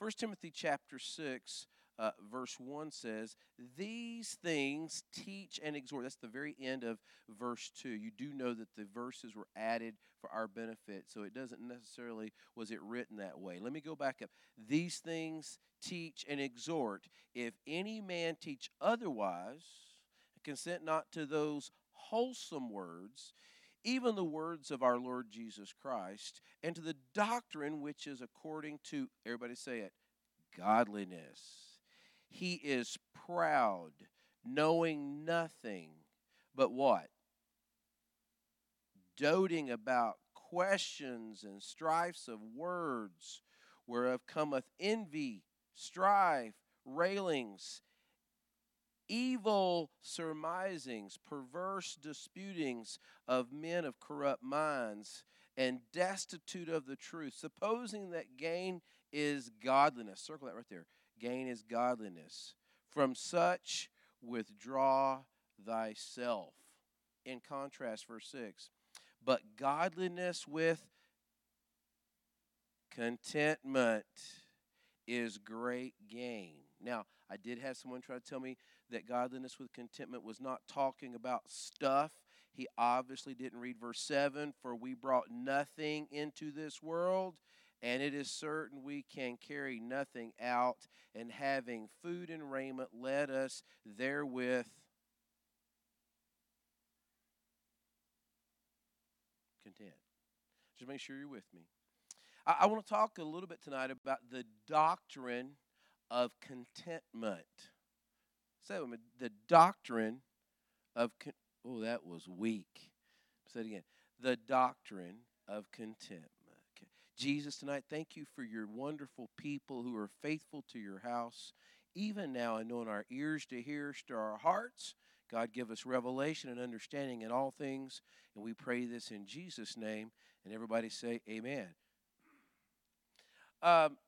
1 Timothy chapter 6, uh, verse 1 says, These things teach and exhort. That's the very end of verse 2. You do know that the verses were added for our benefit, so it doesn't necessarily, was it written that way. Let me go back up. These things teach and exhort. If any man teach otherwise, consent not to those wholesome words, even the words of our Lord Jesus Christ, and to the doctrine which is according to, everybody say it, godliness. He is proud, knowing nothing but what? Doting about questions and strifes of words, whereof cometh envy, strife, railings, evil surmisings, perverse disputings of men of corrupt minds, and destitute of the truth, supposing that gain is godliness. Circle that right there gain is godliness. From such withdraw thyself. In contrast, verse 6 But godliness with contentment is great gain. Now, I did have someone try to tell me that godliness with contentment was not talking about stuff. He obviously didn't read verse 7 for we brought nothing into this world and it is certain we can carry nothing out, and having food and raiment, let us therewith content. Just make sure you're with me. I, I want to talk a little bit tonight about the doctrine of contentment. Say it with me. The doctrine of con- oh, that was weak. Say it again. The doctrine of contentment. Jesus, tonight, thank you for your wonderful people who are faithful to your house. Even now, anoint our ears to hear, stir our hearts. God, give us revelation and understanding in all things. And we pray this in Jesus' name. And everybody say, Amen. Um,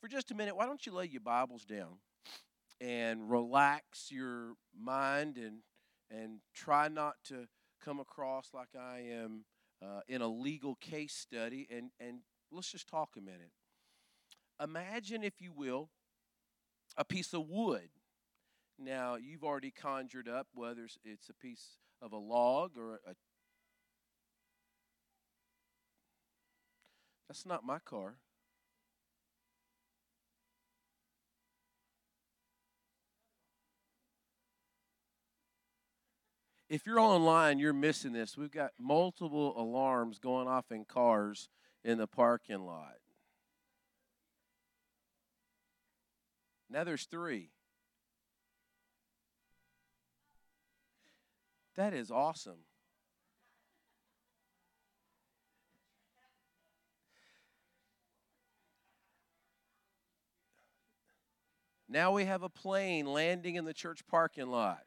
for just a minute, why don't you lay your Bibles down and relax your mind and and try not to come across like I am uh, in a legal case study and and let's just talk a minute. Imagine, if you will, a piece of wood. Now, you've already conjured up whether it's a piece of a log or a. That's not my car. If you're online, you're missing this. We've got multiple alarms going off in cars in the parking lot. Now there's three. That is awesome. Now we have a plane landing in the church parking lot.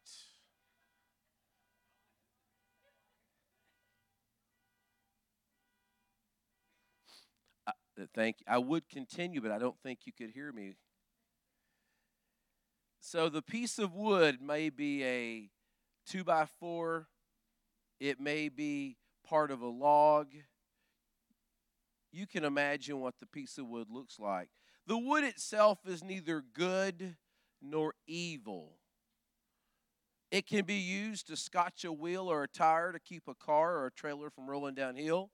Thank you. I would continue, but I don't think you could hear me. So the piece of wood may be a two by four, it may be part of a log. You can imagine what the piece of wood looks like. The wood itself is neither good nor evil. It can be used to scotch a wheel or a tire to keep a car or a trailer from rolling downhill.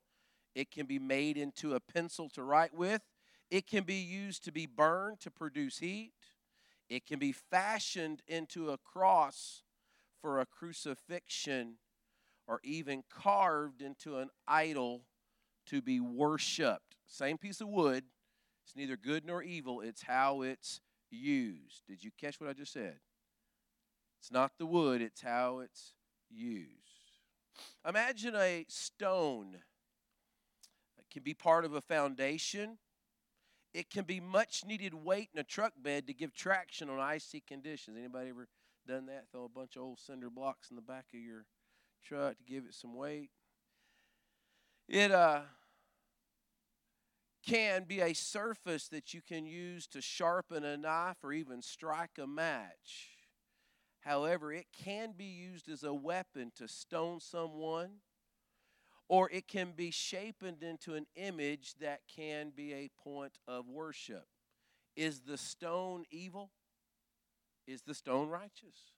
It can be made into a pencil to write with. It can be used to be burned to produce heat. It can be fashioned into a cross for a crucifixion or even carved into an idol to be worshiped. Same piece of wood. It's neither good nor evil, it's how it's used. Did you catch what I just said? It's not the wood, it's how it's used. Imagine a stone can be part of a foundation. It can be much needed weight in a truck bed to give traction on icy conditions. Anybody ever done that? Throw a bunch of old cinder blocks in the back of your truck to give it some weight. It uh, can be a surface that you can use to sharpen a knife or even strike a match. However, it can be used as a weapon to stone someone or it can be shaped into an image that can be a point of worship. Is the stone evil? Is the stone righteous?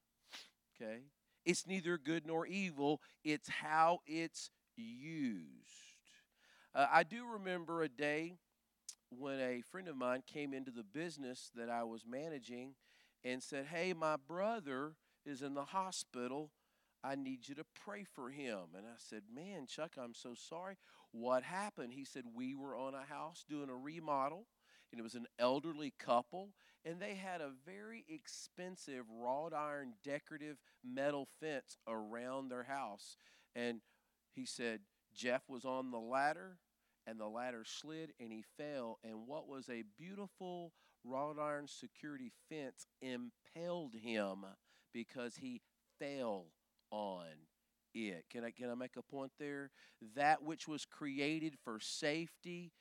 Okay. It's neither good nor evil, it's how it's used. Uh, I do remember a day when a friend of mine came into the business that I was managing and said, Hey, my brother is in the hospital. I need you to pray for him. And I said, Man, Chuck, I'm so sorry. What happened? He said, We were on a house doing a remodel, and it was an elderly couple, and they had a very expensive wrought iron decorative metal fence around their house. And he said, Jeff was on the ladder, and the ladder slid, and he fell. And what was a beautiful wrought iron security fence impaled him because he fell on it. Can I can I make a point there? That which was created for safety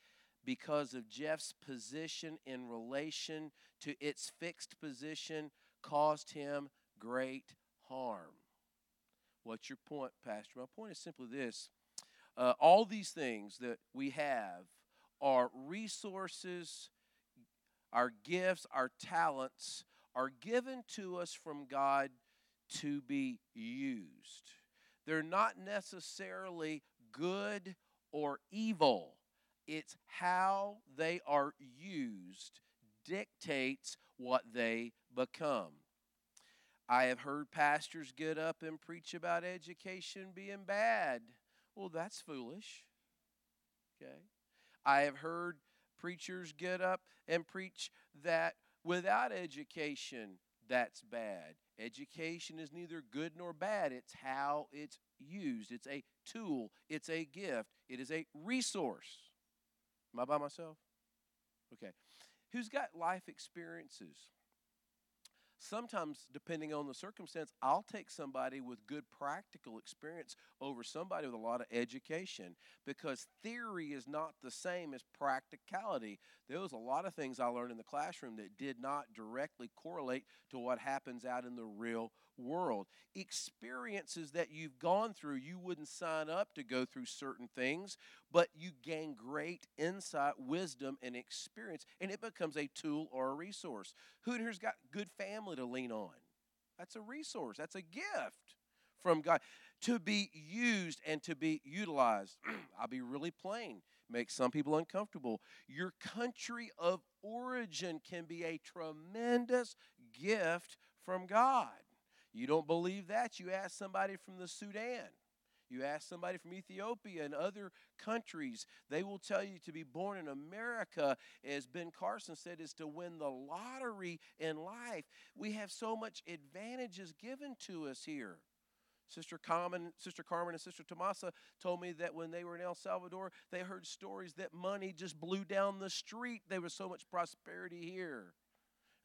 because of Jeff's position in relation to its fixed position caused him great harm. What's your point, Pastor? My point is simply this. Uh, all these things that we have are resources, our gifts, our talents are given to us from God to be used. They're not necessarily good or evil. It's how they are used dictates what they become. I have heard pastors get up and preach about education being bad. Well, that's foolish. Okay. I have heard preachers get up and preach that without education, that's bad. Education is neither good nor bad, it's how it's used. It's a tool, it's a gift, it is a resource. Am I by myself? Okay. Who's got life experiences? Sometimes, depending on the circumstance, I'll take somebody with good practical experience over somebody with a lot of education because theory is not the same as practicality. There was a lot of things I learned in the classroom that did not directly correlate to what happens out in the real world. Experiences that you've gone through, you wouldn't sign up to go through certain things, but you gain great insight, wisdom, and experience, and it becomes a tool or a resource. Who here's got good family to lean on? That's a resource, that's a gift from God to be used and to be utilized. I'll be really plain, make some people uncomfortable. Your country of origin can be a tremendous gift from God. You don't believe that? You ask somebody from the Sudan. You ask somebody from Ethiopia and other countries, they will tell you to be born in America, as Ben Carson said, is to win the lottery in life. We have so much advantages given to us here. Sister Carmen, Sister Carmen and Sister Tomasa told me that when they were in El Salvador, they heard stories that money just blew down the street. There was so much prosperity here.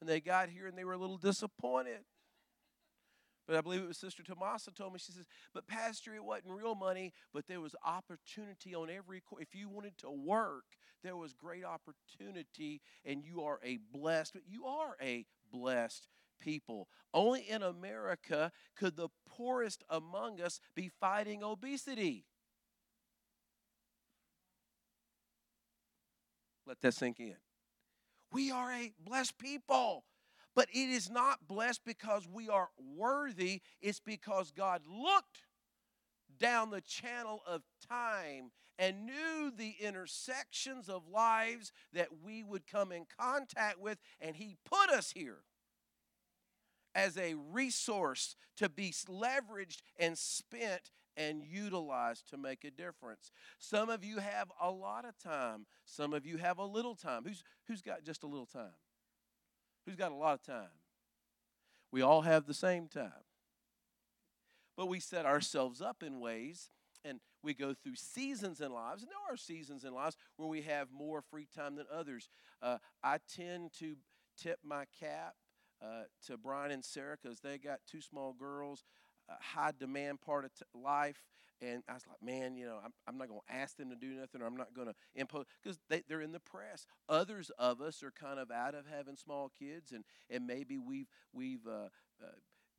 And they got here and they were a little disappointed. But I believe it was Sister Tomasa told me, she says, but Pastor, it wasn't real money, but there was opportunity on every, corner. if you wanted to work, there was great opportunity, and you are a blessed, you are a blessed people. Only in America could the poorest among us be fighting obesity. Let that sink in. We are a blessed people. But it is not blessed because we are worthy, it's because God looked down the channel of time and knew the intersections of lives that we would come in contact with, and He put us here as a resource to be leveraged and spent and utilized to make a difference. Some of you have a lot of time, some of you have a little time. Who's, who's got just a little time? Who's got a lot of time? We all have the same time. But we set ourselves up in ways and we go through seasons in lives, and there are seasons in lives where we have more free time than others. Uh, I tend to tip my cap uh, to Brian and Sarah because they got two small girls, high demand part of t- life. And I was like, man, you know, I'm, I'm not going to ask them to do nothing or I'm not going to impose because they, they're in the press. Others of us are kind of out of having small kids and, and maybe we've, we've uh, uh,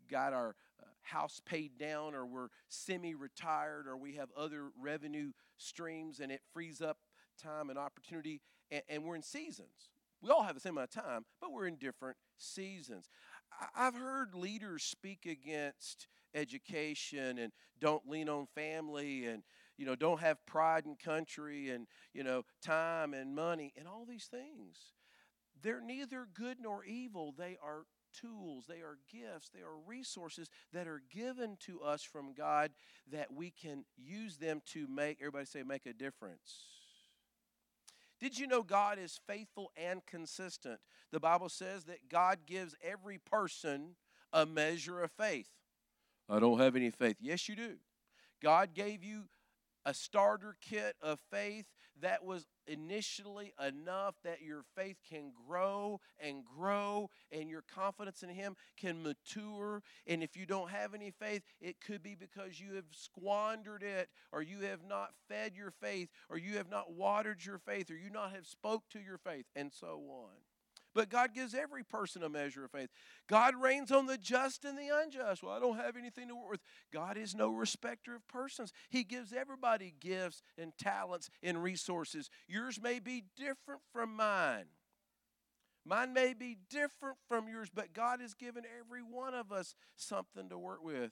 got our uh, house paid down or we're semi retired or we have other revenue streams and it frees up time and opportunity and, and we're in seasons We all have the same amount of time, but we're in different seasons. I've heard leaders speak against education and don't lean on family and you know don't have pride in country and you know time and money and all these things. They're neither good nor evil. They are tools. They are gifts. They are resources that are given to us from god that we can use them to make everybody say make a difference did you know God is faithful and consistent? The Bible says that God gives every person a measure of faith. I don't have any faith. Yes, you do. God gave you a starter kit of faith that was initially enough that your faith can grow and grow and your confidence in Him can mature. And if you don't have any faith, it could be because you have squandered it or you have not fed your faith or you have not watered your faith or you not have spoke to your faith and so on. But God gives every person a measure of faith. God rains on the just and the unjust. Well, I don't have anything to work with. God is no respecter of persons. He gives everybody gifts and talents and resources. Yours may be different from mine. Mine may be different from yours, but God has given every one of us something to work with.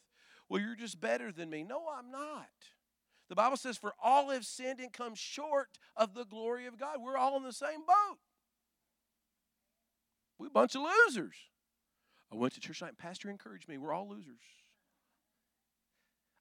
Well, you're just better than me. No, I'm not. The Bible says, For all have sinned and come short of the glory of God. We're all in the same boat. We're a bunch of losers. I went to church tonight and pastor encouraged me. We're all losers.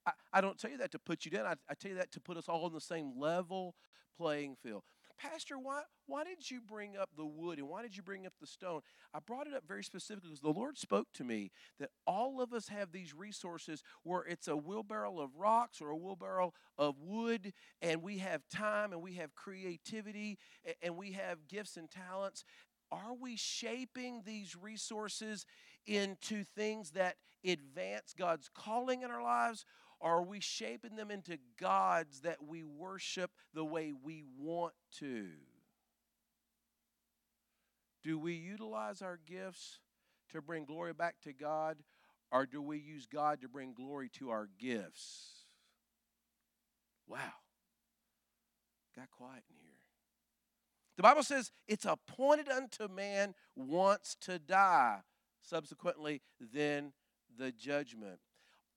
I, I don't tell you that to put you down. I, I tell you that to put us all on the same level playing field. Pastor, why, why did you bring up the wood and why did you bring up the stone? I brought it up very specifically because the Lord spoke to me that all of us have these resources where it's a wheelbarrow of rocks or a wheelbarrow of wood, and we have time and we have creativity and we have gifts and talents, are we shaping these resources into things that advance God's calling in our lives? Or are we shaping them into gods that we worship the way we want to? Do we utilize our gifts to bring glory back to God, or do we use God to bring glory to our gifts? Wow. Got quiet in here. The Bible says it's appointed unto man once to die, subsequently, then the judgment.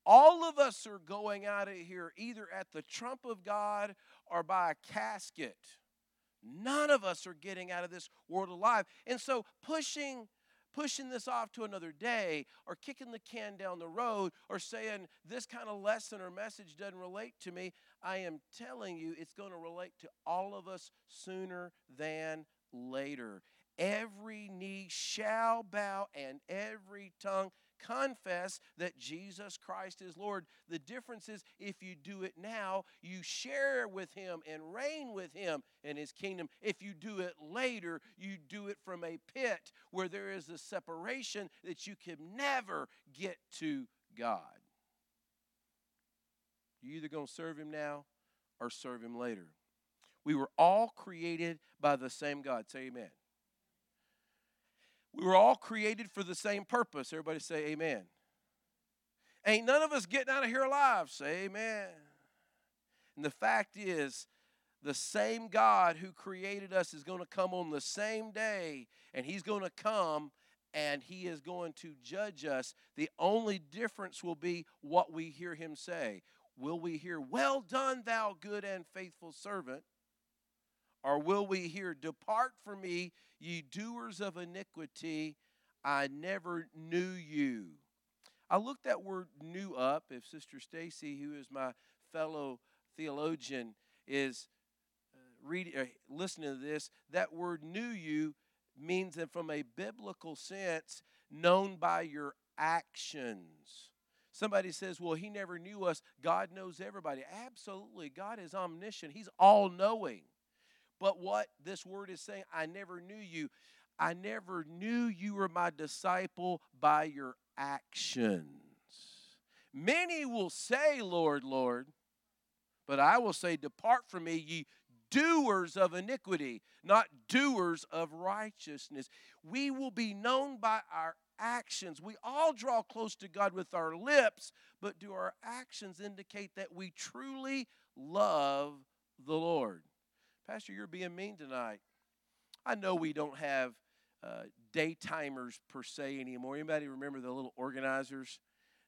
All of us are going out of here either at the trump of God or by a casket. None of us are getting out of this world alive. And so, pushing pushing this off to another day or kicking the can down the road or saying this kind of lesson or message doesn't relate to me, I am telling you it's going to relate to all of us sooner than later. Every knee shall bow and every tongue confess that Jesus Christ is Lord. The difference is if you do it now, you share with Him and reign with Him in His kingdom. If you do it later, you do it from a pit where there is a separation that you can never get to God. You're either going to serve Him now or serve Him later. We were all created by the same God. Say amen. We were all created for the same purpose. Everybody say amen. Ain't none of us getting out of here alive. Say amen. And the fact is, the same God who created us is going to come on the same day, and He's going to come and He is going to judge us. The only difference will be what we hear Him say. Will we hear, Well done, thou good and faithful servant? Or will we hear, Depart from me, ye doers of iniquity, I never knew you? I looked that word "knew" up. If Sister Stacy, who is my fellow theologian, is uh, reading, uh, listening to this, that word "knew you" means that from a biblical sense, known by your actions. Somebody says, Well, he never knew us. God knows everybody. Absolutely. God is omniscient, He's all knowing. But what this word is saying, I never knew you. I never knew you were my disciple by your actions. Many will say, Lord, Lord, but I will say, Depart from me, ye doers of iniquity, not doers of righteousness. We will be known by our actions. We all draw close to God with our lips, but do our actions indicate that we truly love the Lord? Pastor, you're being mean tonight. I know we don't have uh, day timers per se anymore. Anybody remember the little organizers?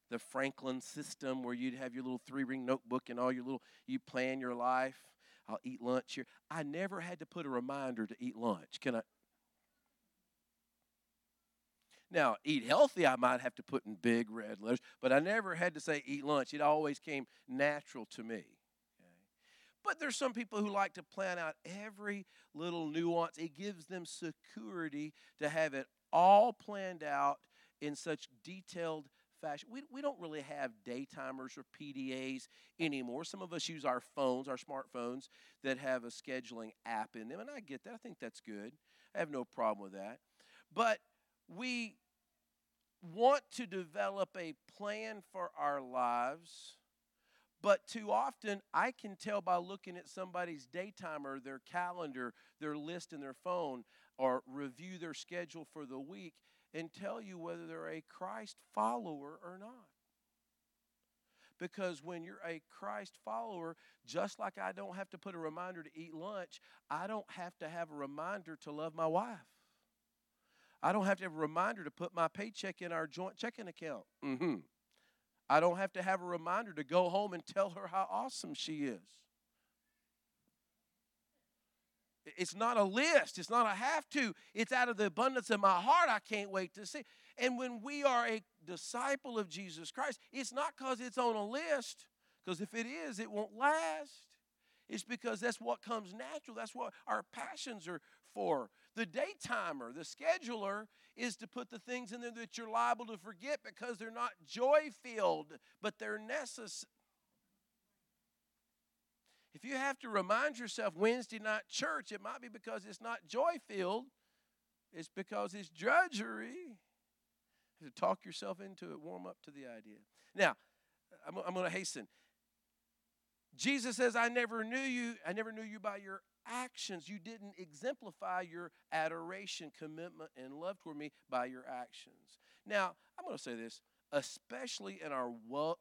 The Franklin system where you'd have your little three ring notebook and all your little, you plan your life. I'll eat lunch here. I never had to put a reminder to eat lunch. Can I? Now, eat healthy, I might have to put in big red letters, but I never had to say eat lunch. It always came natural to me. But there's some people who like to plan out every little nuance. It gives them security to have it all planned out in such detailed fashion. We, we don't really have daytimers or PDAs anymore. Some of us use our phones, our smartphones, that have a scheduling app in them, and I get that. I think that's good. I have no problem with that. But we want to develop a plan for our lives but too often, I can tell by looking at somebody's day timer, their calendar, their list in their phone, or review their schedule for the week and tell you whether they're a Christ follower or not. Because when you're a Christ follower, just like I don't have to put a reminder to eat lunch, I don't have to have a reminder to love my wife. I don't have to have a reminder to put my paycheck in our joint checking account. Mm-hmm. I don't have to have a reminder to go home and tell her how awesome she is. It's not a list. It's not a have to. It's out of the abundance of my heart. I can't wait to see. And when we are a disciple of Jesus Christ, it's not because it's on a list, because if it is, it won't last. It's because that's what comes natural. That's what our passions are for. The day timer, the scheduler, is to put the things in there that you're liable to forget because they're not joy filled, but they're necessary. If you have to remind yourself Wednesday night church, it might be because it's not joy filled, it's because it's drudgery. To talk yourself into it, warm up to the idea. Now, I'm, I'm going to hasten. Jesus says, I never knew you. I never knew you by your actions. You didn't exemplify your adoration, commitment, and love toward me by your actions. Now, I'm going to say this, especially in our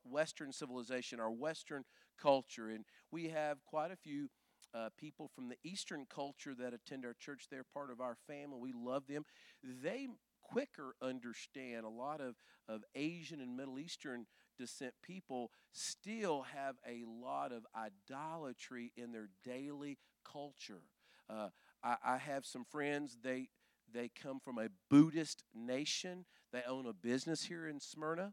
Western civilization, our Western culture, and we have quite a few uh, people from the Eastern culture that attend our church. They're part of our family. We love them. They quicker understand a lot of, of Asian and Middle Eastern descent people still have a lot of idolatry in their daily culture. Uh, I, I have some friends, they, they come from a Buddhist nation. They own a business here in Smyrna,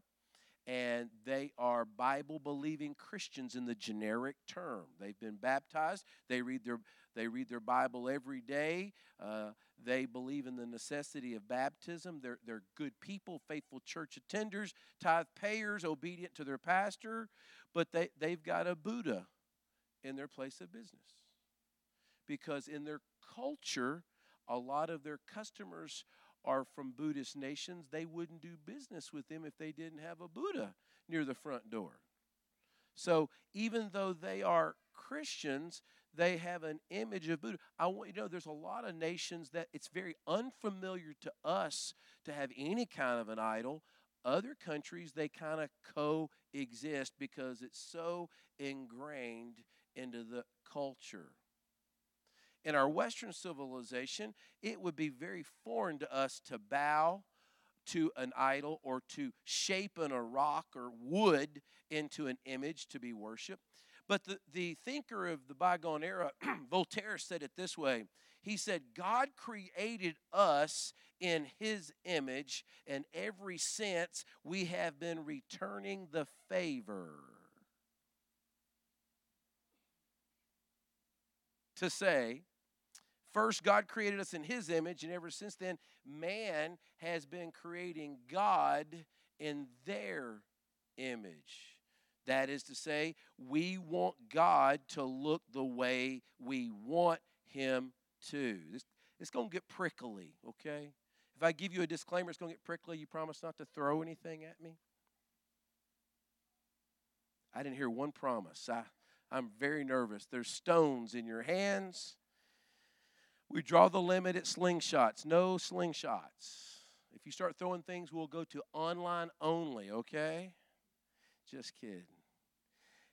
and they are Bible believing Christians in the generic term. They've been baptized, they read their, they read their Bible every day. Uh, they believe in the necessity of baptism. They're, they're good people, faithful church attenders, tithe payers, obedient to their pastor, but they, they've got a Buddha in their place of business because in their culture, a lot of their customers are from Buddhist nations. They wouldn't do business with them if they didn't have a Buddha near the front door. So even though they are Christians, they have an image of Buddha. I want you to know there's a lot of nations that it's very unfamiliar to us to have any kind of an idol. Other countries, they kind of coexist because it's so ingrained into the culture in our Western civilization, it would be very foreign to us to bow to an idol or to shape in a rock or wood into an image to be worshiped. But the, the thinker of the bygone era, Voltaire, said it this way He said, God created us in his image, and every since we have been returning the favor. To say, First, God created us in His image, and ever since then, man has been creating God in their image. That is to say, we want God to look the way we want Him to. This, it's going to get prickly, okay? If I give you a disclaimer, it's going to get prickly. You promise not to throw anything at me? I didn't hear one promise. I, I'm very nervous. There's stones in your hands we draw the limit at slingshots. No slingshots. If you start throwing things, we'll go to online only, okay? Just kidding.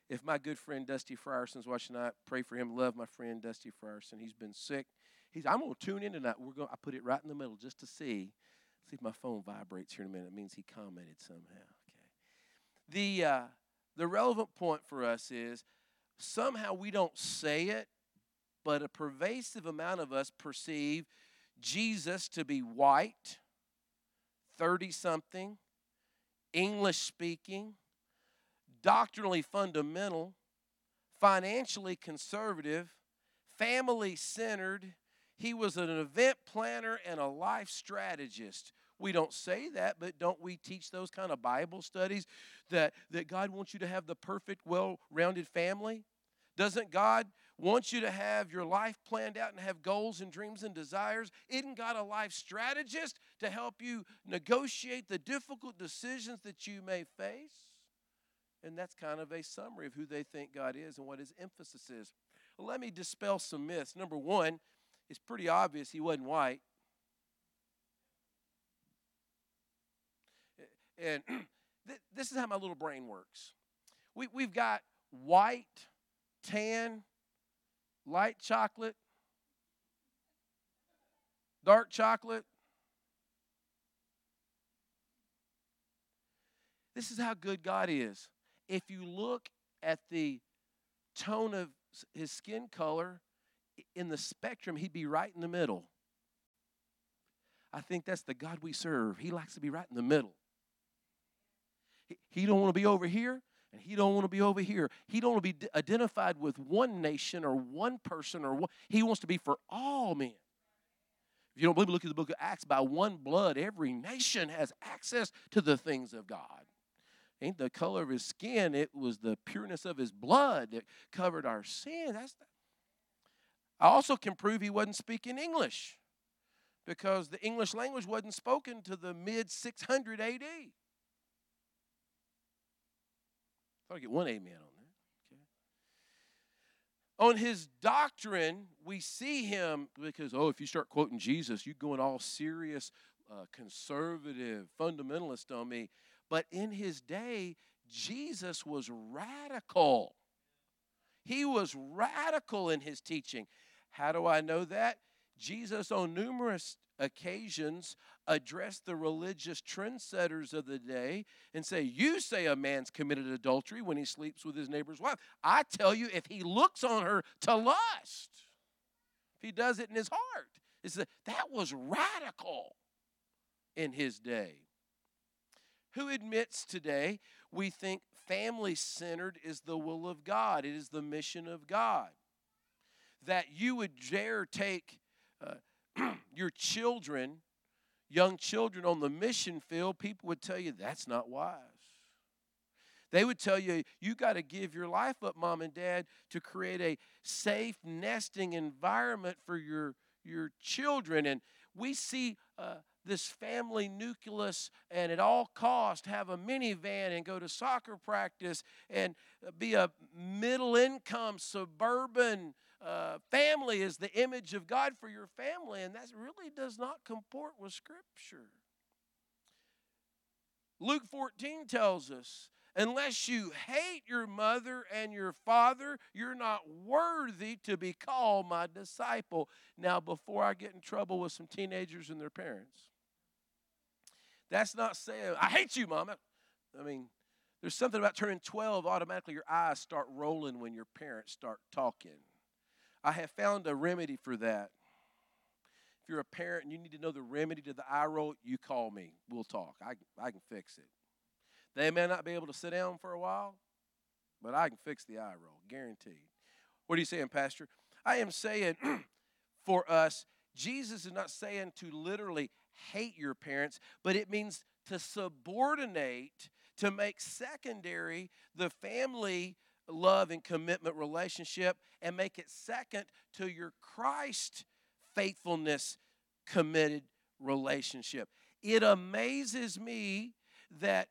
If my good friend Dusty Frierson's watching tonight, pray for him. Love my friend Dusty Frierson. He's been sick. He's, I'm going to tune in tonight. We're going. I put it right in the middle just to see. See if my phone vibrates here in a minute. It means he commented somehow. Okay. The uh, the relevant point for us is somehow we don't say it, but a pervasive amount of us perceive Jesus to be white, 30 something, English speaking, doctrinally fundamental, financially conservative, family centered. He was an event planner and a life strategist. We don't say that, but don't we teach those kind of Bible studies that, that God wants you to have the perfect, well rounded family? Doesn't God want you to have your life planned out and have goals and dreams and desires? Isn't God a life strategist to help you negotiate the difficult decisions that you may face? And that's kind of a summary of who they think God is and what his emphasis is. Well, let me dispel some myths. Number one, it's pretty obvious he wasn't white. And this is how my little brain works. We, we've got white, tan, light chocolate, dark chocolate. This is how good God is. If you look at the tone of his skin color in the spectrum, he'd be right in the middle. I think that's the God we serve. He likes to be right in the middle. He, don't want to be over here, and he don't want to be over here. He don't want to be identified with one nation or one person or one, he wants to be for all men. If you don't believe, look at the book of Acts. By one blood, every nation has access to the things of God. Ain't the color of his skin, it was the pureness of his blood that covered our sin. That's the, I also can prove he wasn't speaking English because the English language wasn't spoken to the mid 600 AD. I'll get one amen on that. Okay. On his doctrine, we see him because, oh, if you start quoting Jesus, you're going all serious, uh, conservative, fundamentalist on me. But in his day, Jesus was radical. He was radical in his teaching. How do I know that? Jesus, on numerous occasions, address the religious trendsetters of the day and say, You say a man's committed adultery when he sleeps with his neighbor's wife. I tell you, if he looks on her to lust, if he does it in his heart, is that that was radical in his day. Who admits today we think family centered is the will of God, it is the mission of God? That you would dare take uh, your children, young children on the mission field, people would tell you that's not wise. They would tell you, you got to give your life up, mom and dad, to create a safe nesting environment for your, your children. And we see uh, this family nucleus and at all cost have a minivan and go to soccer practice and be a middle income suburban uh, family is the image of God for your family, and that really does not comport with Scripture. Luke 14 tells us unless you hate your mother and your father, you're not worthy to be called my disciple. Now, before I get in trouble with some teenagers and their parents, that's not saying, I hate you, mama. I mean, there's something about turning 12, automatically your eyes start rolling when your parents start talking. I have found a remedy for that. If you're a parent and you need to know the remedy to the eye roll, you call me. We'll talk. I, I can fix it. They may not be able to sit down for a while, but I can fix the eye roll, guaranteed. What are you saying, Pastor? I am saying for us, Jesus is not saying to literally hate your parents, but it means to subordinate, to make secondary the family love and commitment relationship and make it second to your Christ faithfulness committed relationship. It amazes me that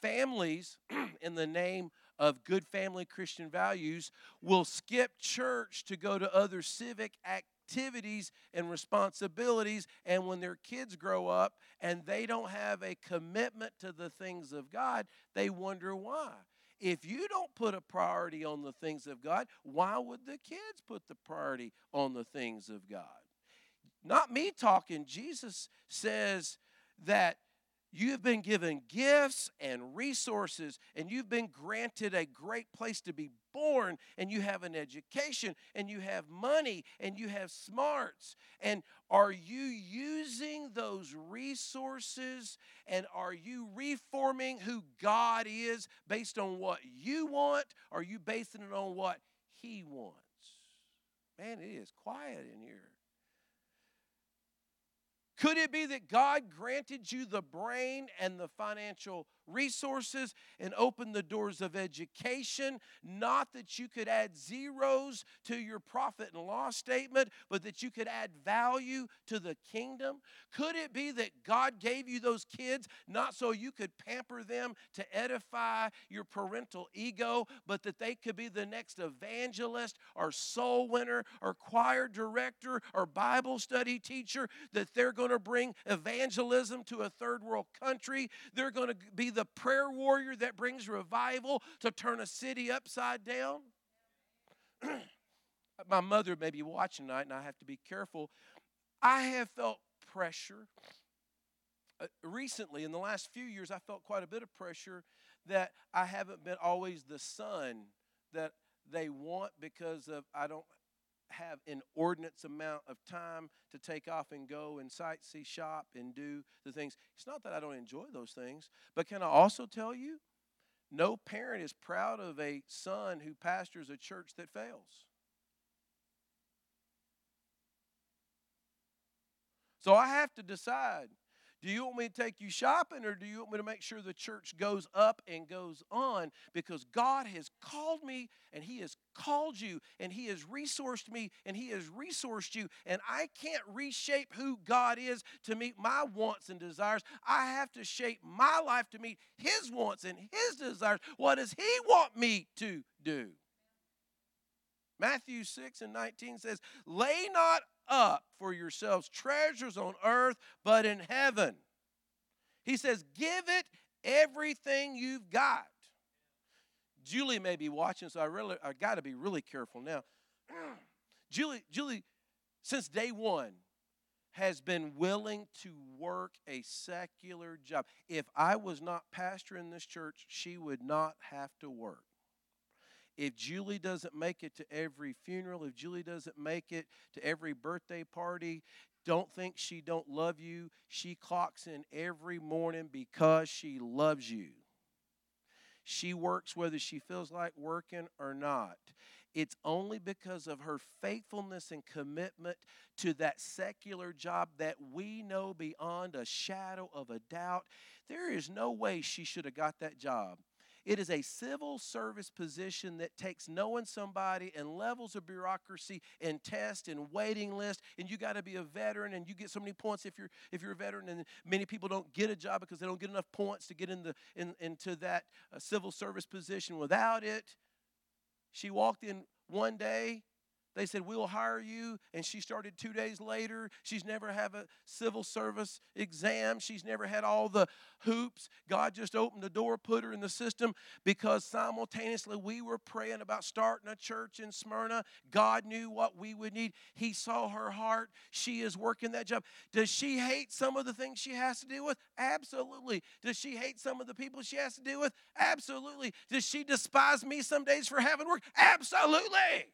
families, in the name of good family Christian values, will skip church to go to other civic activities and responsibilities. And when their kids grow up and they don't have a commitment to the things of God, they wonder why. If you don't put a priority on the things of God, why would the kids put the priority on the things of God? Not me talking. Jesus says that you have been given gifts and resources, and you've been granted a great place to be born, and you have an education, and you have money, and you have smarts. And are you using those resources, and are you reforming who God is based on what you want? Or are you basing it on what He wants? Man, it is quiet in here. Could it be that God granted you the brain and the financial resources and open the doors of education? Not that you could add zeros to your profit and loss statement, but that you could add value to the kingdom? Could it be that God gave you those kids not so you could pamper them to edify your parental ego, but that they could be the next evangelist or soul winner or choir director or Bible study teacher, that they're going to bring evangelism to a third world country. They're going to be the prayer warrior that brings revival to turn a city upside down. My mother may be watching tonight, and I have to be careful. I have felt pressure. Uh, recently, in the last few years, I felt quite a bit of pressure that I haven't been always the son that they want because of I don't have an inordinate amount of time to take off and go and sightsee shop and do the things. It's not that I don't enjoy those things, but can I also tell you, no parent is proud of a son who pastors a church that fails. So I have to decide do you want me to take you shopping or do you want me to make sure the church goes up and goes on? Because God has called me and He has called you and He has resourced me and He has resourced you. And I can't reshape who God is to meet my wants and desires. I have to shape my life to meet His wants and His desires. What does He want me to do? Matthew 6 and 19 says, Lay not up for yourselves treasures on earth, but in heaven. He says, Give it everything you've got. Julie may be watching, so I really I got to be really careful now. Julie, Julie, since day one, has been willing to work a secular job. If I was not pastor in this church, she would not have to work if Julie doesn't make it to every funeral, if Julie doesn't make it to every birthday party, don't think she don't love you. She clocks in every morning because she loves you. She works whether she feels like working or not. It's only because of her faithfulness and commitment to that secular job that we know beyond a shadow of a doubt. There is no way she should have got that job. It is a civil service position that takes knowing somebody and levels of bureaucracy and test and waiting list. And you got to be a veteran, and you get so many points if you're if you're a veteran. And many people don't get a job because they don't get enough points to get in the in, into that uh, civil service position. Without it, she walked in one day they said, We'll hire you. And she started two days later. She's never had a civil service exam. She's never had all the hoops. God just opened the door, put her in the system because simultaneously we were praying about starting a church in Smyrna. God knew what we would need. He saw her heart. She is working that job. Does she hate some of the things she has to deal with? Absolutely. Does she hate some of the people she has to deal with? Absolutely. Does she despise me some days for having work? Absolutely.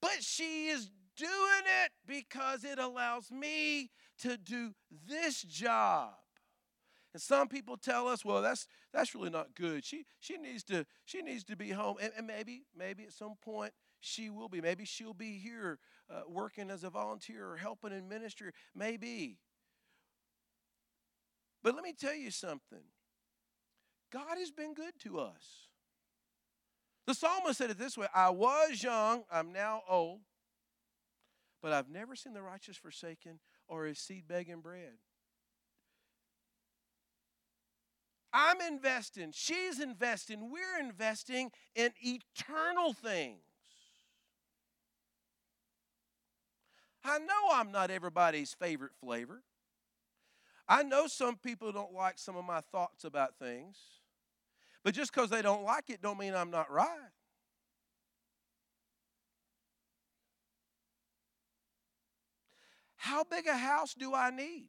But she is doing it because it allows me to do this job. And some people tell us, well, that's that's really not good. She she needs to she needs to be home, and, and maybe maybe at some point she will be. Maybe she'll be here uh, working as a volunteer or helping in ministry. Maybe. But let me tell you something. God has been good to us. The psalmist said it this way I was young, I'm now old, but I've never seen the righteous forsaken or his seed begging bread. I'm investing, she's investing, we're investing in eternal things. I know I'm not everybody's favorite flavor. I know some people don't like some of my thoughts about things. But just because they don't like it don't mean I'm not right. How big a house do I need?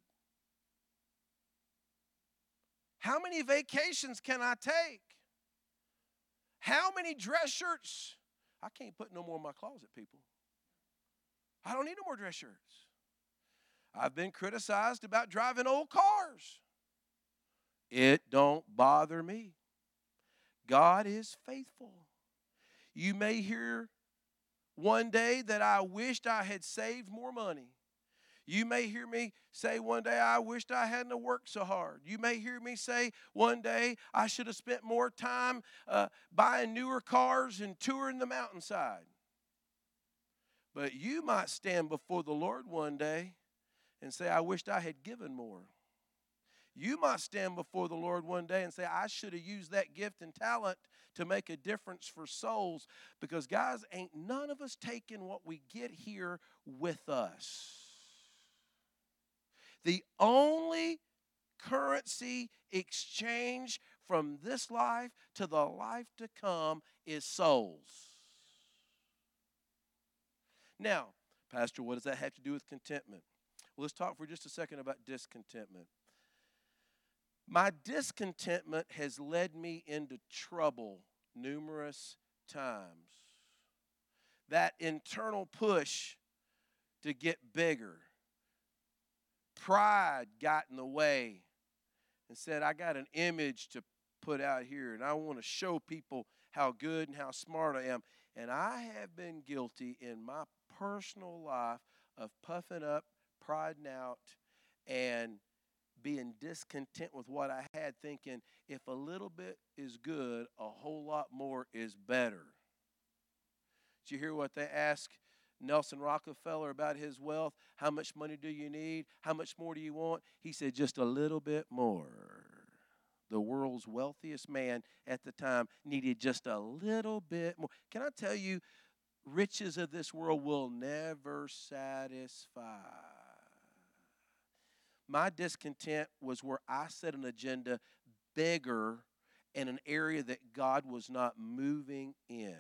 How many vacations can I take? How many dress shirts? I can't put no more in my closet, people. I don't need no more dress shirts. I've been criticized about driving old cars. It don't bother me. God is faithful. You may hear one day that I wished I had saved more money. You may hear me say one day, I wished I hadn't worked so hard. You may hear me say one day, I should have spent more time uh, buying newer cars and touring the mountainside. But you might stand before the Lord one day and say, I wished I had given more. You might stand before the Lord one day and say, I should have used that gift and talent to make a difference for souls. Because, guys, ain't none of us taking what we get here with us. The only currency exchange from this life to the life to come is souls. Now, Pastor, what does that have to do with contentment? Well, let's talk for just a second about discontentment. My discontentment has led me into trouble numerous times. That internal push to get bigger pride got in the way and said, I got an image to put out here and I want to show people how good and how smart I am. And I have been guilty in my personal life of puffing up, priding out, and being discontent with what I had, thinking if a little bit is good, a whole lot more is better. Did you hear what they asked Nelson Rockefeller about his wealth. How much money do you need? How much more do you want? He said, just a little bit more. The world's wealthiest man at the time needed just a little bit more. Can I tell you, riches of this world will never satisfy. My discontent was where I set an agenda bigger in an area that God was not moving in.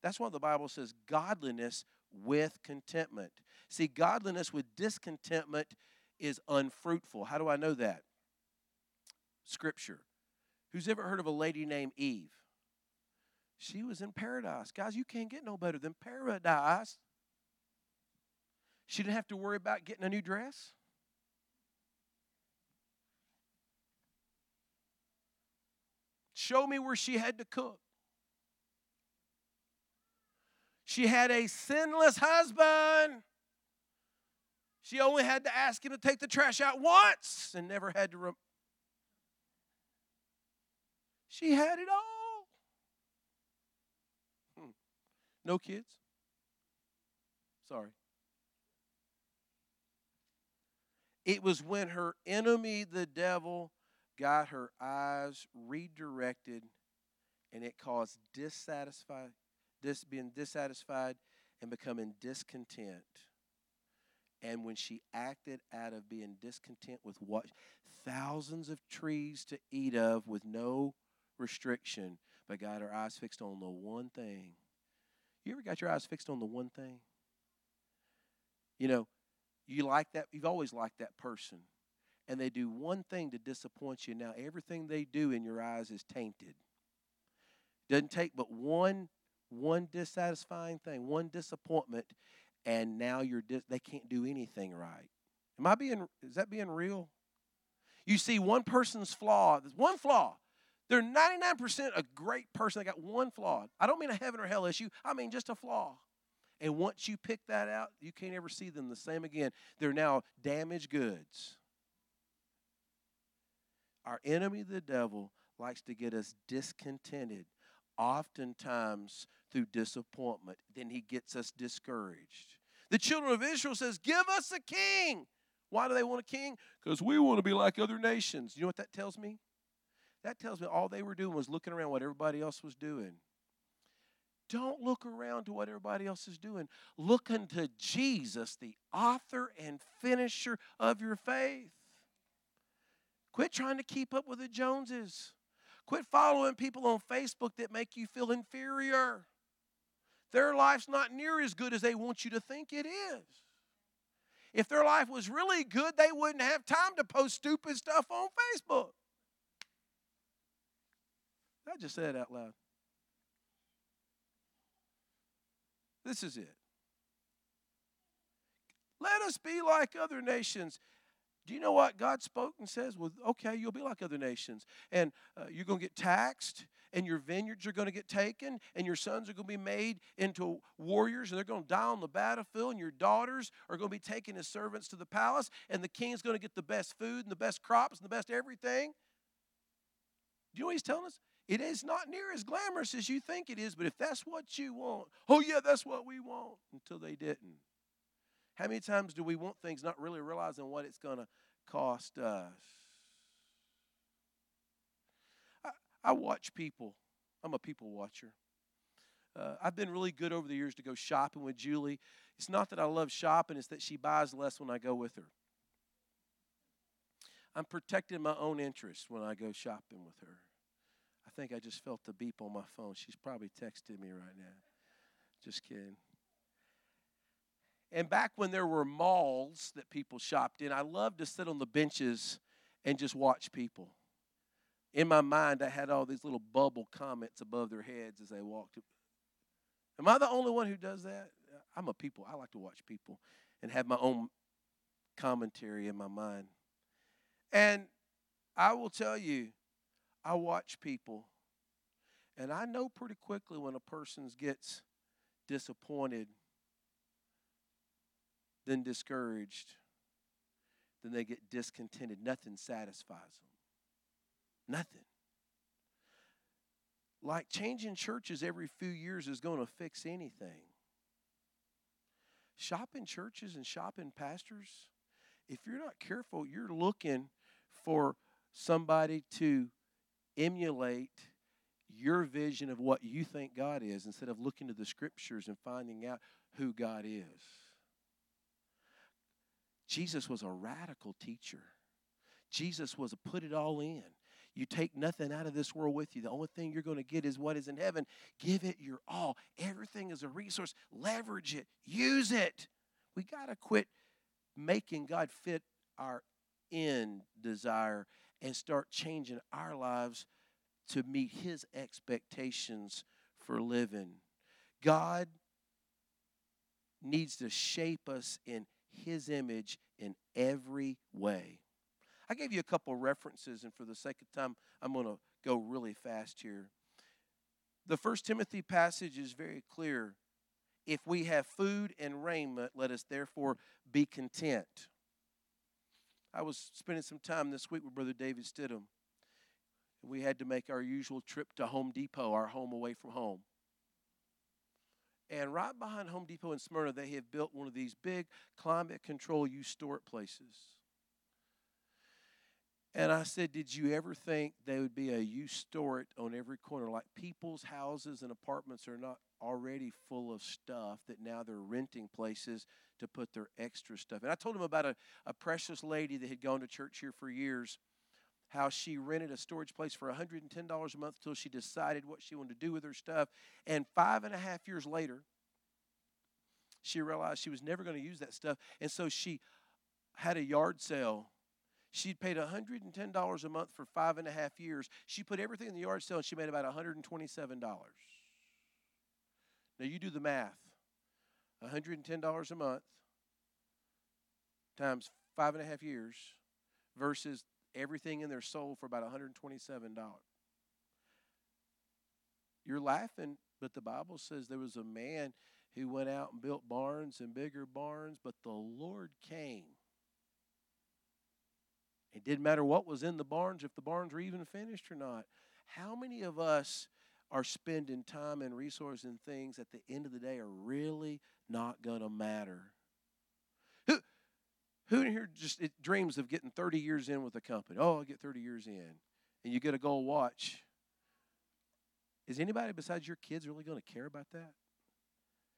That's why the Bible says godliness with contentment. See, godliness with discontentment is unfruitful. How do I know that? Scripture. Who's ever heard of a lady named Eve? She was in paradise. Guys, you can't get no better than paradise. She didn't have to worry about getting a new dress. Show me where she had to cook. She had a sinless husband. She only had to ask him to take the trash out once and never had to. She had it all. Hmm. No kids? Sorry. It was when her enemy, the devil, got her eyes redirected and it caused dissatisfied dis, being dissatisfied and becoming discontent. And when she acted out of being discontent with what thousands of trees to eat of with no restriction, but got her eyes fixed on the one thing. You ever got your eyes fixed on the one thing? You know, you like that, you've always liked that person. And they do one thing to disappoint you. Now, everything they do in your eyes is tainted. Doesn't take but one one dissatisfying thing, one disappointment, and now you're dis- they can't do anything right. Am I being is that being real? You see one person's flaw, one flaw. They're 99% a great person. They got one flaw. I don't mean a heaven or hell issue. I mean just a flaw. And once you pick that out, you can't ever see them the same again. They're now damaged goods. Our enemy, the devil, likes to get us discontented, oftentimes through disappointment. Then he gets us discouraged. The children of Israel says, "Give us a king." Why do they want a king? Because we want to be like other nations. You know what that tells me? That tells me all they were doing was looking around what everybody else was doing. Don't look around to what everybody else is doing. Look unto Jesus, the author and finisher of your faith. Quit trying to keep up with the Joneses. Quit following people on Facebook that make you feel inferior. Their life's not near as good as they want you to think it is. If their life was really good, they wouldn't have time to post stupid stuff on Facebook. I just said it out loud. This is it. Let us be like other nations. Do you know what God spoke and says? Well, okay, you'll be like other nations. And uh, you're going to get taxed, and your vineyards are going to get taken, and your sons are going to be made into warriors, and they're going to die on the battlefield, and your daughters are going to be taken as servants to the palace, and the king's going to get the best food, and the best crops, and the best everything. Do you know what he's telling us? It is not near as glamorous as you think it is, but if that's what you want, oh, yeah, that's what we want, until they didn't. How many times do we want things not really realizing what it's going to cost us? I, I, watch people. I'm a people watcher. Uh, I've been really good over the years to go shopping with Julie. It's not that I love shopping, it's that she buys less when I go with her. I'm protecting my own interests when I go shopping with her. I think I just felt the beep on my phone. She's probably texting me right now. Just kidding. And back when there were malls that people shopped in, I loved to sit on the benches and just watch people. In my mind, I had all these little bubble comments above their heads as they walked. Am I the only one who does that? I'm a people. I like to watch people and have my own commentary in my mind. And I will tell you, I watch people, and I know pretty quickly when a person gets disappointed then discouraged, then they get discontented. Nothing satisfies them. Nothing. Like changing churches every few years is going to fix anything. Shopping churches and shopping pastors, if you're not careful, you're looking for somebody to emulate your vision of what you think God is instead of looking to the scriptures and finding out who God is. Jesus was a radical teacher. Jesus was a put it all in. You take nothing out of this world with you. The only thing you're going to get is what is in heaven. Give it your all. Everything is a resource. Leverage it, use it. We got to quit making God fit our end desire and start changing our lives to meet His expectations for living. God needs to shape us in his image in every way. I gave you a couple references, and for the sake of time, I'm going to go really fast here. The First Timothy passage is very clear. If we have food and raiment, let us therefore be content. I was spending some time this week with Brother David Stidham. We had to make our usual trip to Home Depot, our home away from home. And right behind Home Depot in Smyrna, they have built one of these big climate control you store it places. And I said, Did you ever think there would be a you store it on every corner? Like people's houses and apartments are not already full of stuff that now they're renting places to put their extra stuff. And I told him about a, a precious lady that had gone to church here for years how she rented a storage place for $110 a month until she decided what she wanted to do with her stuff. And five and a half years later, she realized she was never going to use that stuff. And so she had a yard sale. She'd paid $110 a month for five and a half years. She put everything in the yard sale and she made about $127. Now you do the math $110 a month times five and a half years versus everything in their soul for about $127. You're laughing, but the Bible says there was a man who went out and built barns and bigger barns, but the Lord came. It didn't matter what was in the barns, if the barns were even finished or not. How many of us are spending time and resources and things at the end of the day are really not going to matter? Who in here just dreams of getting 30 years in with a company? Oh, I'll get 30 years in. And you get a gold watch. Is anybody besides your kids really going to care about that?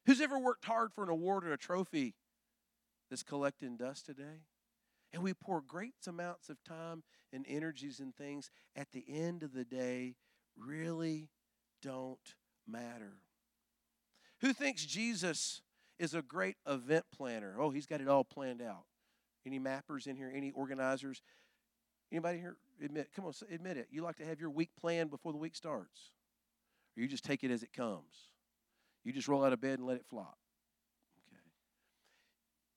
Who's ever worked hard for an award or a trophy that's collecting dust today? And we pour great amounts of time and energies and things at the end of the day really don't matter. Who thinks Jesus is a great event planner. Oh, he's got it all planned out. Any mappers in here? Any organizers? Anybody here admit? Come on, admit it. You like to have your week planned before the week starts, or you just take it as it comes. You just roll out of bed and let it flop. Okay.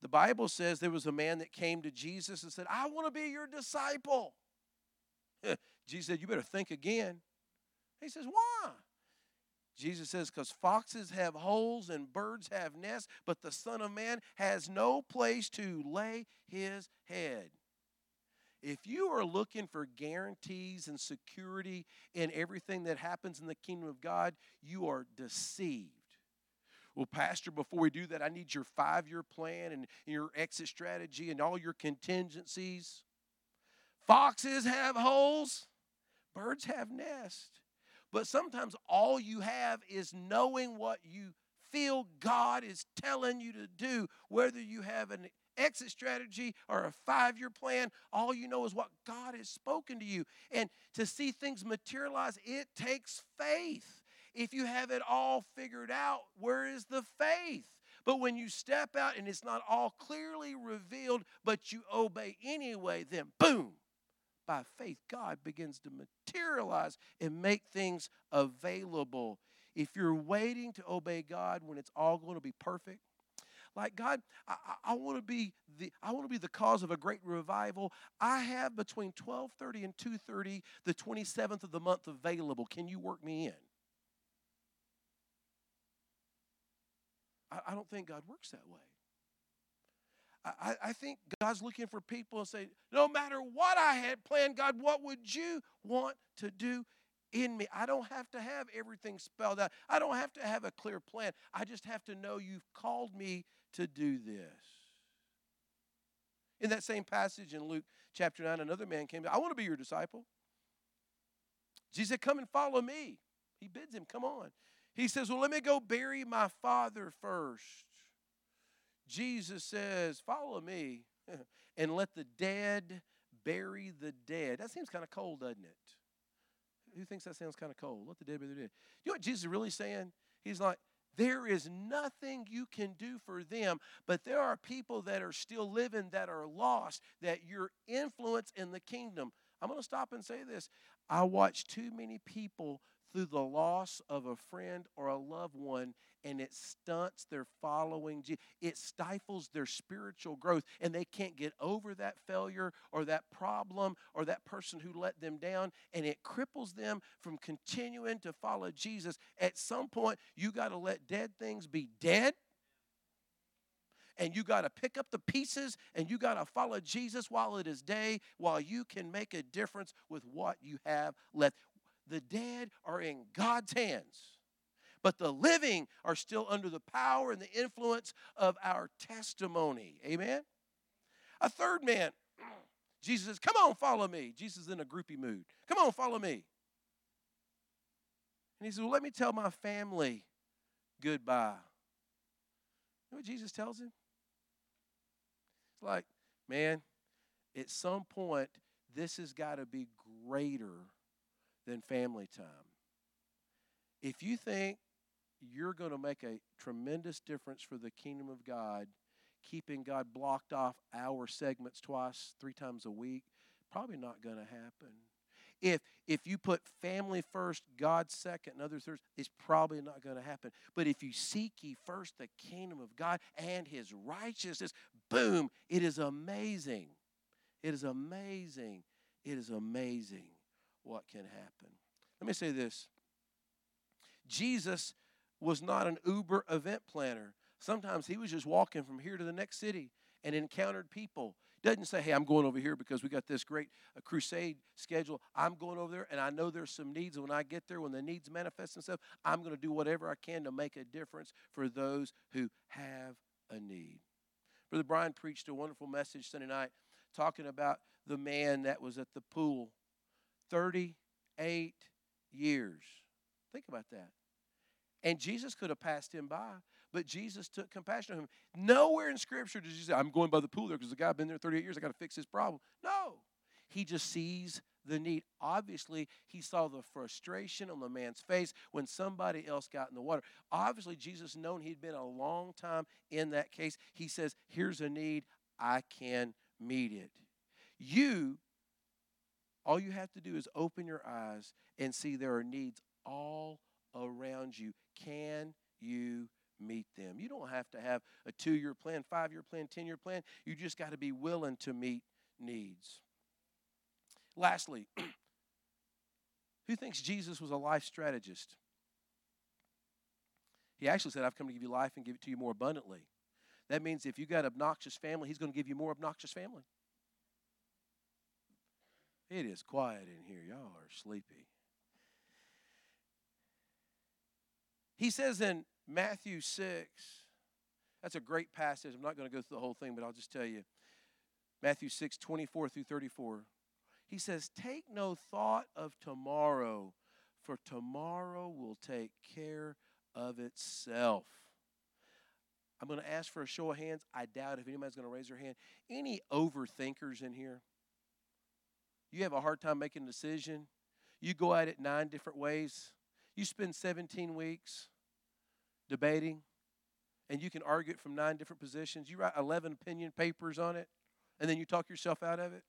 The Bible says there was a man that came to Jesus and said, "I want to be your disciple." Jesus said, "You better think again." He says, "Why?" Jesus says, because foxes have holes and birds have nests, but the Son of Man has no place to lay his head. If you are looking for guarantees and security in everything that happens in the kingdom of God, you are deceived. Well, Pastor, before we do that, I need your five year plan and your exit strategy and all your contingencies. Foxes have holes, birds have nests. But sometimes all you have is knowing what you feel God is telling you to do, whether you have an exit strategy or a five year plan. All you know is what God has spoken to you. And to see things materialize, it takes faith. If you have it all figured out, where is the faith? But when you step out and it's not all clearly revealed, but you obey anyway, then boom, by faith, God begins to materialize and make things available. If you're waiting to obey God when it's all going to be perfect, like God, I, I want to be the I want to be the cause of a great revival. I have between 12:30 and 2:30, the 27th of the month available. Can you work me in? I, I don't think God works that way. I, I think God's looking for people and say, no matter what I had planned, God, what would you want to do in me? I don't have to have everything spelled out. I don't have to have a clear plan. I just have to know you've called me to do this. In that same passage in Luke chapter 9, another man came, I want to be your disciple. Jesus said, Come and follow me. He bids him, Come on. He says, Well, let me go bury my father first. Jesus says, Follow me and let the dead bury the dead. That seems kind of cold, doesn't it? Who thinks that sounds kind of cold? Let the dead bury the dead. You know what Jesus is really saying? He's like, there is nothing you can do for them, but there are people that are still living that are lost, that your influence in the kingdom. I'm going to stop and say this. I watch too many people through the loss of a friend or a loved one, and it stunts their following. Jesus. It stifles their spiritual growth, and they can't get over that failure or that problem or that person who let them down, and it cripples them from continuing to follow Jesus. At some point, you got to let dead things be dead and you got to pick up the pieces and you got to follow Jesus while it is day, while you can make a difference with what you have left the dead are in God's hands, but the living are still under the power and the influence of our testimony. Amen? A third man, Jesus says, Come on, follow me. Jesus is in a groupie mood. Come on, follow me. And he says, Well, let me tell my family goodbye. You know what Jesus tells him? It's like, man, at some point, this has got to be greater than family time. If you think you're going to make a tremendous difference for the kingdom of God, keeping God blocked off hour segments twice, three times a week, probably not going to happen. If if you put family first, God second, and others third, it's probably not going to happen. But if you seek ye first the kingdom of God and his righteousness, boom, it is amazing. It is amazing. It is amazing what can happen. Let me say this Jesus was not an Uber event planner. Sometimes he was just walking from here to the next city and encountered people. Doesn't say, hey, I'm going over here because we got this great uh, crusade schedule. I'm going over there and I know there's some needs. And when I get there, when the needs manifest themselves, I'm going to do whatever I can to make a difference for those who have a need. Brother Brian preached a wonderful message Sunday night talking about the man that was at the pool 38 years. Think about that. And Jesus could have passed him by, but Jesus took compassion on him. Nowhere in Scripture does he say, I'm going by the pool there because the guy's been there 38 years, I got to fix his problem. No. He just sees the need. Obviously, he saw the frustration on the man's face when somebody else got in the water. Obviously, Jesus known he'd been a long time in that case. He says, "Here's a need. I can meet it." You all you have to do is open your eyes and see there are needs all around you. Can you meet them? You don't have to have a two year plan, five year plan, 10 year plan. You just got to be willing to meet needs. Lastly, who thinks Jesus was a life strategist? He actually said, I've come to give you life and give it to you more abundantly. That means if you got obnoxious family, he's going to give you more obnoxious family. It is quiet in here. Y'all are sleepy. He says in Matthew 6, that's a great passage. I'm not going to go through the whole thing, but I'll just tell you. Matthew 6, 24 through 34. He says, Take no thought of tomorrow, for tomorrow will take care of itself. I'm going to ask for a show of hands. I doubt if anybody's going to raise their hand. Any overthinkers in here? You have a hard time making a decision. You go at it nine different ways. You spend 17 weeks debating, and you can argue it from nine different positions. You write 11 opinion papers on it, and then you talk yourself out of it.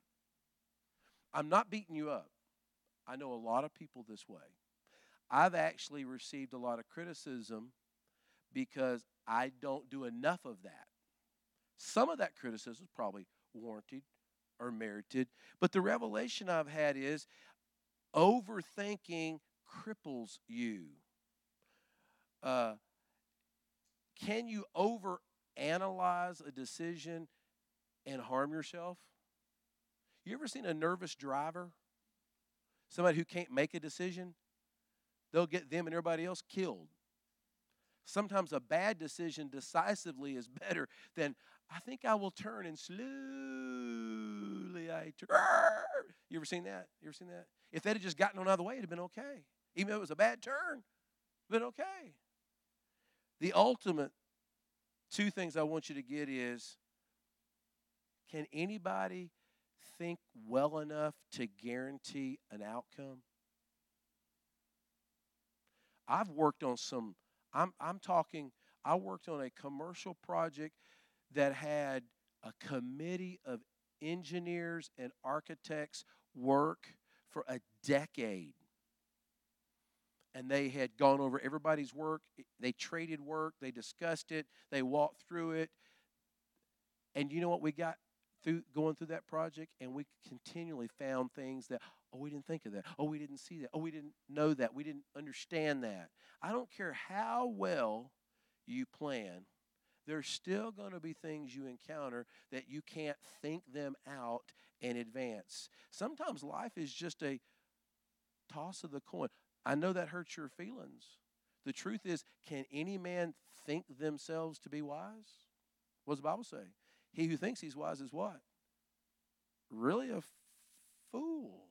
I'm not beating you up. I know a lot of people this way. I've actually received a lot of criticism because I don't do enough of that. Some of that criticism is probably warranted or merited, but the revelation I've had is overthinking cripples you. Uh, can you overanalyze a decision and harm yourself? You ever seen a nervous driver? Somebody who can't make a decision? They'll get them and everybody else killed. Sometimes a bad decision decisively is better than I think I will turn and slowly I turn. You ever seen that? You ever seen that? If they'd have just gotten on out of the way, it'd have been okay. Even though it was a bad turn, been okay. The ultimate two things I want you to get is can anybody think well enough to guarantee an outcome? I've worked on some, I'm, I'm talking, I worked on a commercial project that had a committee of engineers and architects work for a decade. And they had gone over everybody's work. They traded work. They discussed it. They walked through it. And you know what we got through going through that project? And we continually found things that, oh, we didn't think of that. Oh, we didn't see that. Oh, we didn't know that. We didn't understand that. I don't care how well you plan there's still going to be things you encounter that you can't think them out in advance. Sometimes life is just a toss of the coin. I know that hurts your feelings. The truth is, can any man think themselves to be wise? What does the Bible say? He who thinks he's wise is what? Really a fool.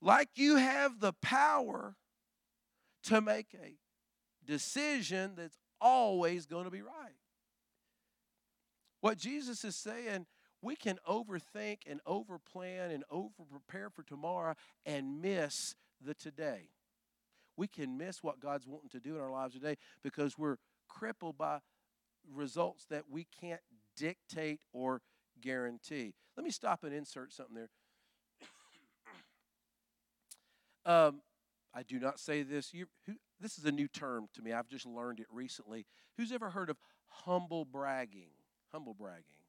Like you have the power to make a decision that's always going to be right. What Jesus is saying, we can overthink and overplan and overprepare for tomorrow and miss the today. We can miss what God's wanting to do in our lives today because we're crippled by results that we can't dictate or guarantee. Let me stop and insert something there. um, I do not say this. You, who, this is a new term to me. I've just learned it recently. Who's ever heard of humble bragging? Humble bragging.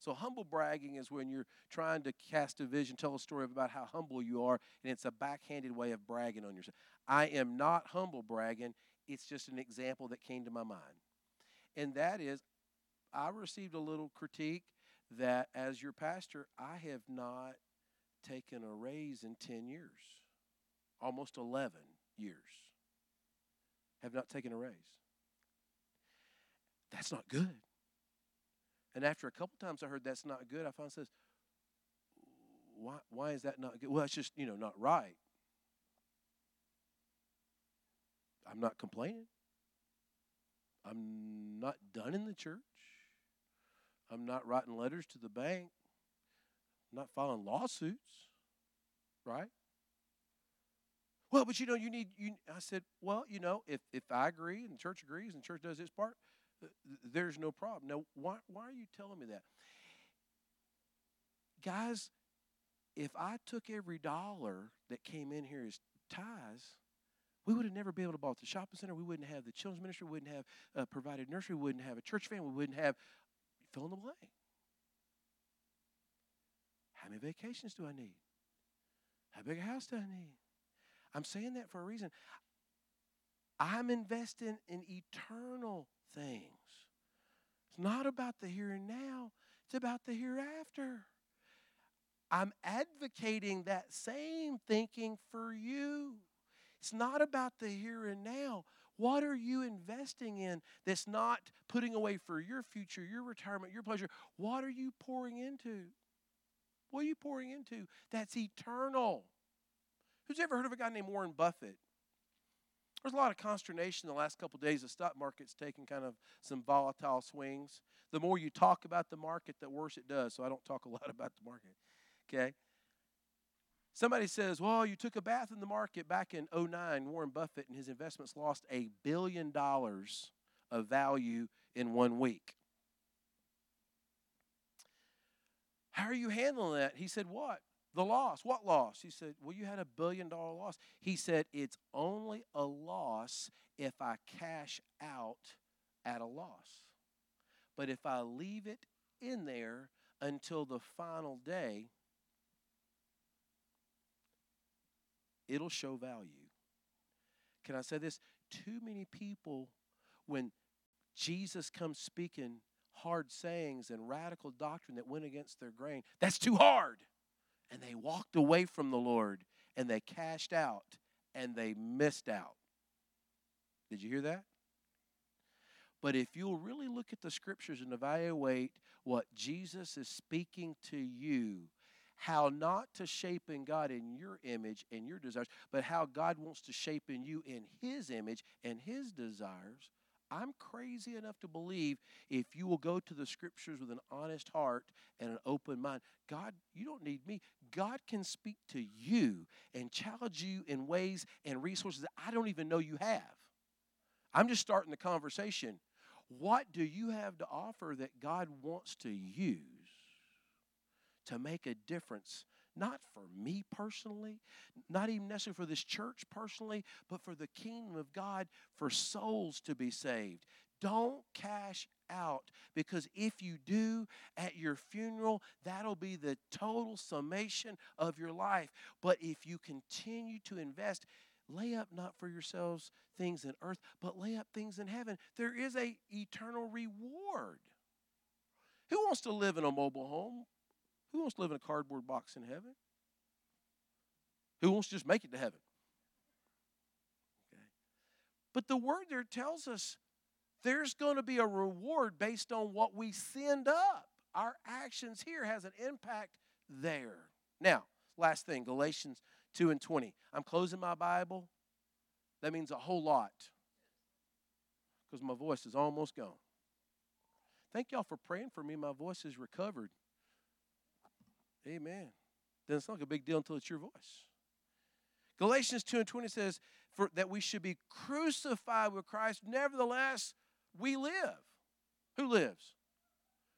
So, humble bragging is when you're trying to cast a vision, tell a story about how humble you are, and it's a backhanded way of bragging on yourself. I am not humble bragging, it's just an example that came to my mind. And that is, I received a little critique that as your pastor, I have not taken a raise in 10 years, almost 11 years have not taken a raise. That's not good. And after a couple times I heard that's not good, I finally says, why, why is that not good? Well, it's just, you know, not right. I'm not complaining. I'm not done in the church. I'm not writing letters to the bank. I'm not filing lawsuits. right? Well, but you know, you need you. I said, well, you know, if if I agree and the church agrees and the church does its part, there's no problem. Now, why why are you telling me that, guys? If I took every dollar that came in here as tithes, we would have never been able to buy the shopping center. We wouldn't have the children's ministry. We wouldn't have a provided nursery. We wouldn't have a church family. We wouldn't have fill in the blank. How many vacations do I need? How big a house do I need? I'm saying that for a reason. I'm investing in eternal things. It's not about the here and now, it's about the hereafter. I'm advocating that same thinking for you. It's not about the here and now. What are you investing in that's not putting away for your future, your retirement, your pleasure? What are you pouring into? What are you pouring into that's eternal? Who's ever heard of a guy named Warren Buffett? There's a lot of consternation the last couple days. The stock market's taking kind of some volatile swings. The more you talk about the market, the worse it does. So I don't talk a lot about the market. Okay? Somebody says, well, you took a bath in the market back in 09. Warren Buffett and his investments lost a billion dollars of value in one week. How are you handling that? He said, What? The loss. What loss? He said, Well, you had a billion dollar loss. He said, It's only a loss if I cash out at a loss. But if I leave it in there until the final day, it'll show value. Can I say this? Too many people, when Jesus comes speaking hard sayings and radical doctrine that went against their grain, that's too hard and they walked away from the Lord and they cashed out and they missed out. Did you hear that? But if you'll really look at the scriptures and evaluate what Jesus is speaking to you, how not to shape in God in your image and your desires, but how God wants to shape in you in His image and His desires, I'm crazy enough to believe if you will go to the scriptures with an honest heart and an open mind, God, you don't need me. God can speak to you and challenge you in ways and resources that I don't even know you have. I'm just starting the conversation. What do you have to offer that God wants to use to make a difference not for me personally, not even necessarily for this church personally, but for the kingdom of God, for souls to be saved. Don't cash out because if you do at your funeral, that'll be the total summation of your life. But if you continue to invest, lay up not for yourselves things in earth, but lay up things in heaven. There is a eternal reward. Who wants to live in a mobile home? Who wants to live in a cardboard box in heaven? Who wants to just make it to heaven? Okay. But the word there tells us there's going to be a reward based on what we send up. Our actions here has an impact there. Now, last thing, Galatians 2 and 20. I'm closing my Bible. That means a whole lot because my voice is almost gone. Thank y'all for praying for me. My voice is recovered. Amen. Doesn't sound like a big deal until it's your voice. Galatians 2 and 20 says for, that we should be crucified with Christ. Nevertheless, we live. Who lives?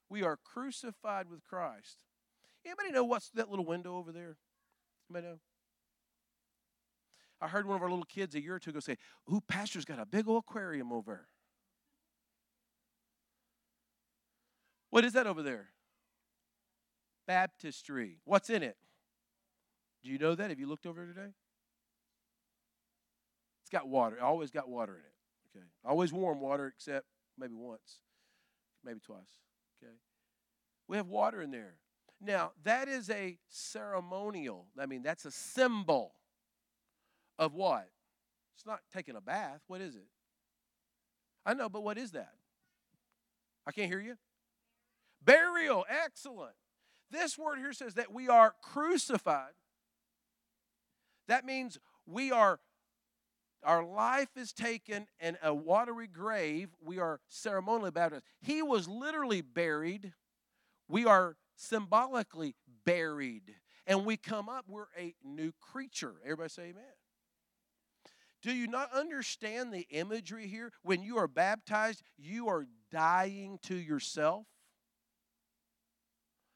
We are crucified with Christ. Anybody know what's that little window over there? Anybody know? I heard one of our little kids a year or two ago say, Ooh, Pastor's got a big old aquarium over. What is that over there? Baptistry. What's in it? Do you know that? Have you looked over today? It's got water. It always got water in it. Okay. Always warm water, except maybe once, maybe twice. Okay. We have water in there. Now, that is a ceremonial. I mean, that's a symbol of what? It's not taking a bath. What is it? I know, but what is that? I can't hear you. Burial. Excellent. This word here says that we are crucified. That means we are, our life is taken in a watery grave. We are ceremonially baptized. He was literally buried. We are symbolically buried. and we come up, we're a new creature. Everybody say amen. Do you not understand the imagery here? When you are baptized, you are dying to yourself.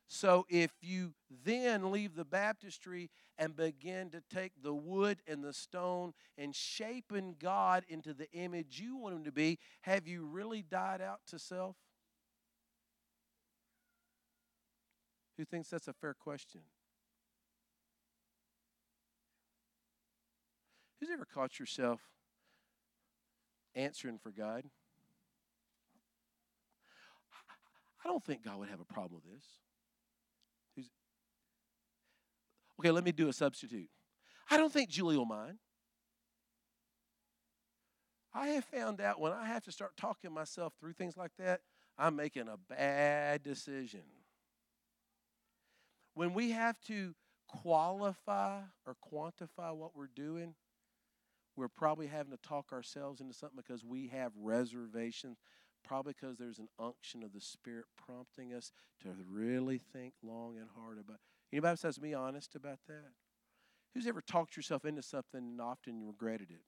So if you then leave the baptistry and begin to take the wood and the stone and shaping God into the image you want him to be, have you really died out to self? Who thinks that's a fair question? Who's ever caught yourself answering for God? I don't think God would have a problem with this. Who's, okay, let me do a substitute. I don't think Julie will mind. I have found out when I have to start talking myself through things like that, I'm making a bad decision. When we have to qualify or quantify what we're doing, we're probably having to talk ourselves into something because we have reservations, probably because there's an unction of the Spirit prompting us to really think long and hard about. Anybody besides me honest about that? Who's ever talked yourself into something and often regretted it?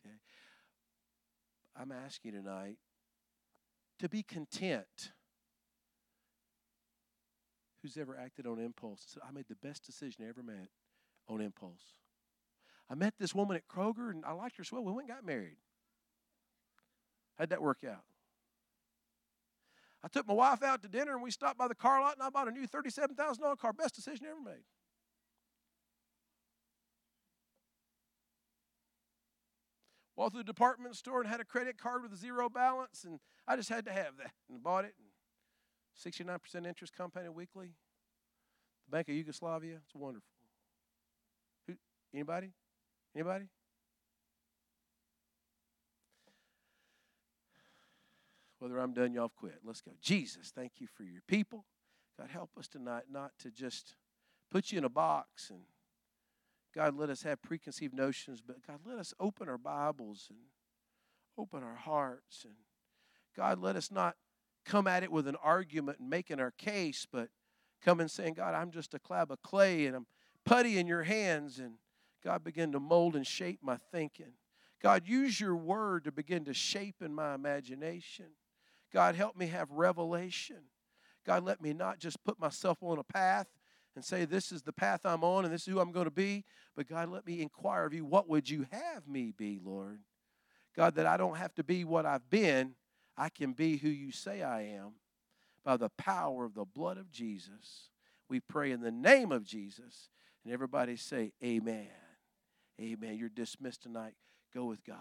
Okay. I'm asking tonight to be content. Who's ever acted on impulse? Said, I made the best decision I ever made on impulse. I met this woman at Kroger and I liked her so well. We went and got married. How'd that work out? I took my wife out to dinner and we stopped by the car lot and I bought a new $37,000 car. Best decision ever made. Walked through the department store and had a credit card with a zero balance, and I just had to have that and bought it. 69% interest compounded weekly. The Bank of Yugoslavia, it's wonderful. Who, anybody? Anybody? Whether I'm done, y'all quit. Let's go. Jesus, thank you for your people. God, help us tonight not to just put you in a box and God, let us have preconceived notions, but God, let us open our Bibles and open our hearts. And God, let us not come at it with an argument and making our case, but come and saying, God, I'm just a clab of clay and I'm putty in your hands. And God, begin to mold and shape my thinking. God, use your word to begin to shape in my imagination. God, help me have revelation. God, let me not just put myself on a path and say, This is the path I'm on and this is who I'm going to be. But God, let me inquire of you, what would you have me be, Lord? God, that I don't have to be what I've been, I can be who you say I am by the power of the blood of Jesus. We pray in the name of Jesus. And everybody say, Amen. Amen. You're dismissed tonight. Go with God.